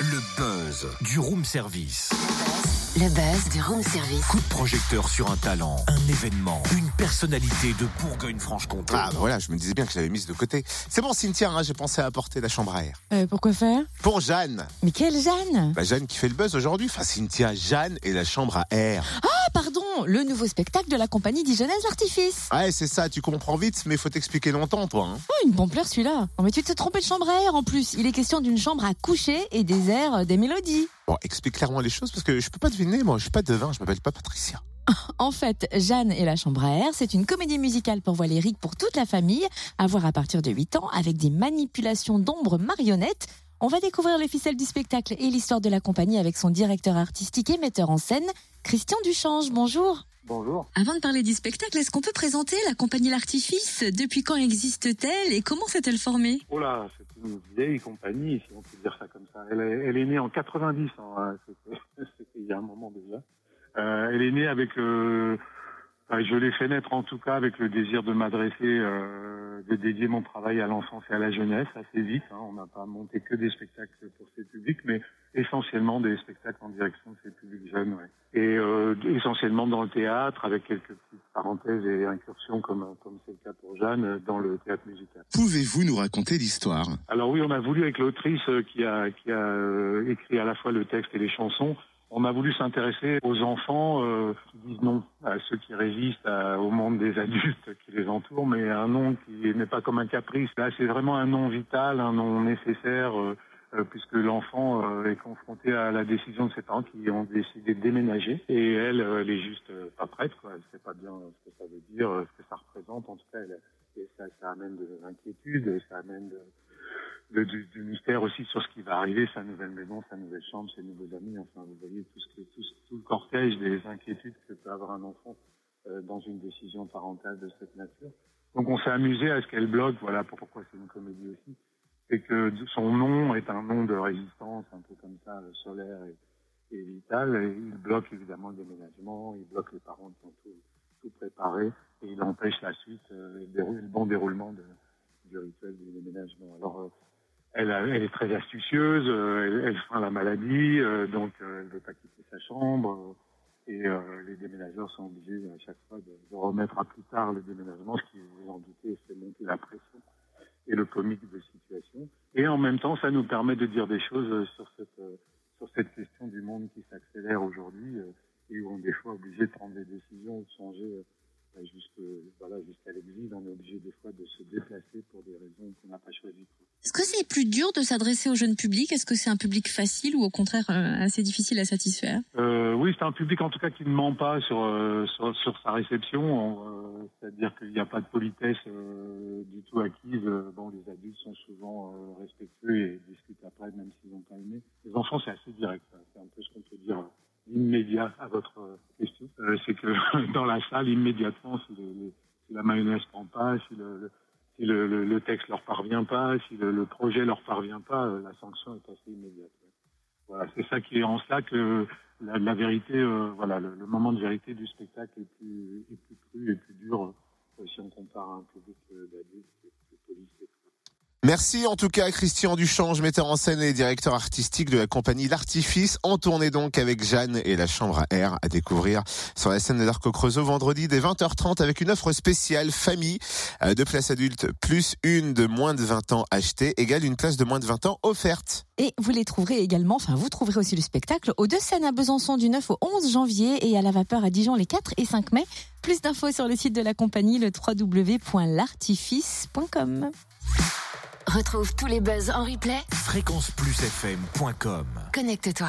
Le buzz du room service. Le buzz du room service. Coup de projecteur sur un talent, un événement, une personnalité de Bourgogne-Franche-Comté. Ah bah voilà, je me disais bien que j'avais mise de côté. C'est bon Cynthia, hein, j'ai pensé à apporter la chambre à air. Euh, pourquoi faire? Pour Jeanne. Mais quelle Jeanne? Bah Jeanne qui fait le buzz aujourd'hui. Enfin Cynthia, Jeanne et la chambre à air. Ah pardon, le nouveau spectacle de la compagnie Dijonnaise L'Artifice. Ouais c'est ça, tu comprends vite, mais faut t'expliquer longtemps toi. Hein. Oh, une pompleur celui-là. Non mais tu t'es trompé de chambre à air en plus. Il est question d'une chambre à coucher et des airs, euh, des mélodies. Bon, explique clairement les choses parce que je peux pas deviner, moi je suis pas devin, je m'appelle pas Patricia. En fait, Jeanne et la chambre à air, c'est une comédie musicale pour voix lyrique pour toute la famille, à voir à partir de 8 ans, avec des manipulations d'ombres marionnettes. On va découvrir les ficelles du spectacle et l'histoire de la compagnie avec son directeur artistique et metteur en scène, Christian Duchange. Bonjour. Bonjour. Avant de parler du spectacle, est-ce qu'on peut présenter la compagnie L'Artifice? Depuis quand existe-t-elle et comment s'est-elle formée? Oh là, c'est vieille compagnie, si on peut dire ça comme ça. Elle est, née en 90, hein, c'était il y a un moment déjà. Euh, elle est née avec enfin, je l'ai fait naître en tout cas avec le désir de m'adresser, euh, de dédier mon travail à l'enfance et à la jeunesse assez vite. hein. On n'a pas monté que des spectacles pour ces publics, mais essentiellement des spectacles en direction de ces publics jeunes. ouais. Et euh, essentiellement dans le théâtre, avec quelques petites parenthèses et incursions comme comme c'est le cas pour Jeanne euh, dans le théâtre musical. Pouvez-vous nous raconter l'histoire? Alors oui, on a voulu avec l'autrice euh, qui a qui a euh, écrit à la fois le texte et les chansons. On a voulu s'intéresser aux enfants euh, qui disent non, à ceux qui résistent à- au monde des adultes qui les entourent, mais un non qui n'est pas comme un caprice. Là, c'est vraiment un non vital, un non nécessaire, euh, euh, puisque l'enfant euh, est confronté à la décision de ses parents qui ont décidé de déménager. Et elle, euh, elle est juste pas prête, quoi. Elle sait pas bien ce que ça veut dire, ce que ça représente. En tout cas, elle, et ça, ça amène de l'inquiétude, ça amène de, de- du, du mystère aussi sur ce qui va arriver, sa nouvelle maison, sa nouvelle chambre, ses nouveaux amis. Enfin, vous voyez tout ce que tout, tout le cortège des inquiétudes que peut avoir un enfant euh, dans une décision parentale de cette nature. Donc, on s'est amusé à ce qu'elle bloque. Voilà pourquoi c'est une comédie aussi. C'est que son nom est un nom de résistance, un peu comme ça, euh, solaire et, et vital. Et il bloque évidemment le déménagement, il bloque les parents qui ont tout, tout préparé et il empêche la suite, euh, le, le bon déroulement de, du rituel du déménagement. Alors, euh, elle, est très astucieuse, euh, elle, elle feint la maladie, euh, donc euh, elle veut pas quitter sa chambre. et les déménageurs sont obligés à chaque fois de, de remettre à plus tard le déménagement, ce qui, vous en doutez, fait monter la pression et le comique de situation. Et en même temps, ça nous permet de dire des choses sur cette question du monde qui s'accélère aujourd'hui euh, et où on est des fois obligé de prendre des décisions ou de changer euh, bah, jusque, voilà, jusqu'à l'exil. On est obligé des fois de se déplacer pour des raisons qu'on n'a pas choisies. C'est plus dur de s'adresser au jeune public? Est-ce que c'est un public facile ou au contraire euh, assez difficile à satisfaire? Euh, oui, c'est un public en tout cas qui ne ment pas sur euh, sur, sur sa réception, euh, c'est-à-dire qu'il n'y a pas de politesse euh, du tout acquise. Euh, Bon, les adultes sont souvent respectueux et discutent après, même s'ils n'ont pas aimé. Les enfants, c'est assez direct. hein. C'est un peu ce qu'on peut dire immédiat à votre question. C'est que dans la salle, immédiatement, si, si la mayonnaise prend pas, si le, le- si le, le- le texte leur parvient pas, si le, le projet leur parvient pas, euh, la sanction est assez immédiate. Voilà, c'est ça qui est en cela que la, la vérité, euh, voilà, le, moment de vérité du spectacle est plus, est plus cru plus dur euh, si on compare à un public euh, d'adultes qui est plus poli, c'est tout. Merci en tout cas Christian Duchange, metteur en scène et directeur artistique de la compagnie L'Artifice, en tournée donc avec Jeanne et la chambre à air à découvrir sur la scène de l'Arc Creusot vendredi dès 20h30 avec une offre spéciale famille euh, de place adulte plus une de moins de 20 ans achetée égale une place de moins de 20 ans offerte. Et vous les trouverez également, enfin vous trouverez aussi le spectacle aux deux scènes à Besançon du 9 au 11 janvier et à la vapeur à Dijon les 4 et 5 mai. Plus d'infos sur le site de la compagnie, le www.l'artifice.com. Retrouve tous les buzz en replay. Fréquenceplusfm.com Connecte-toi.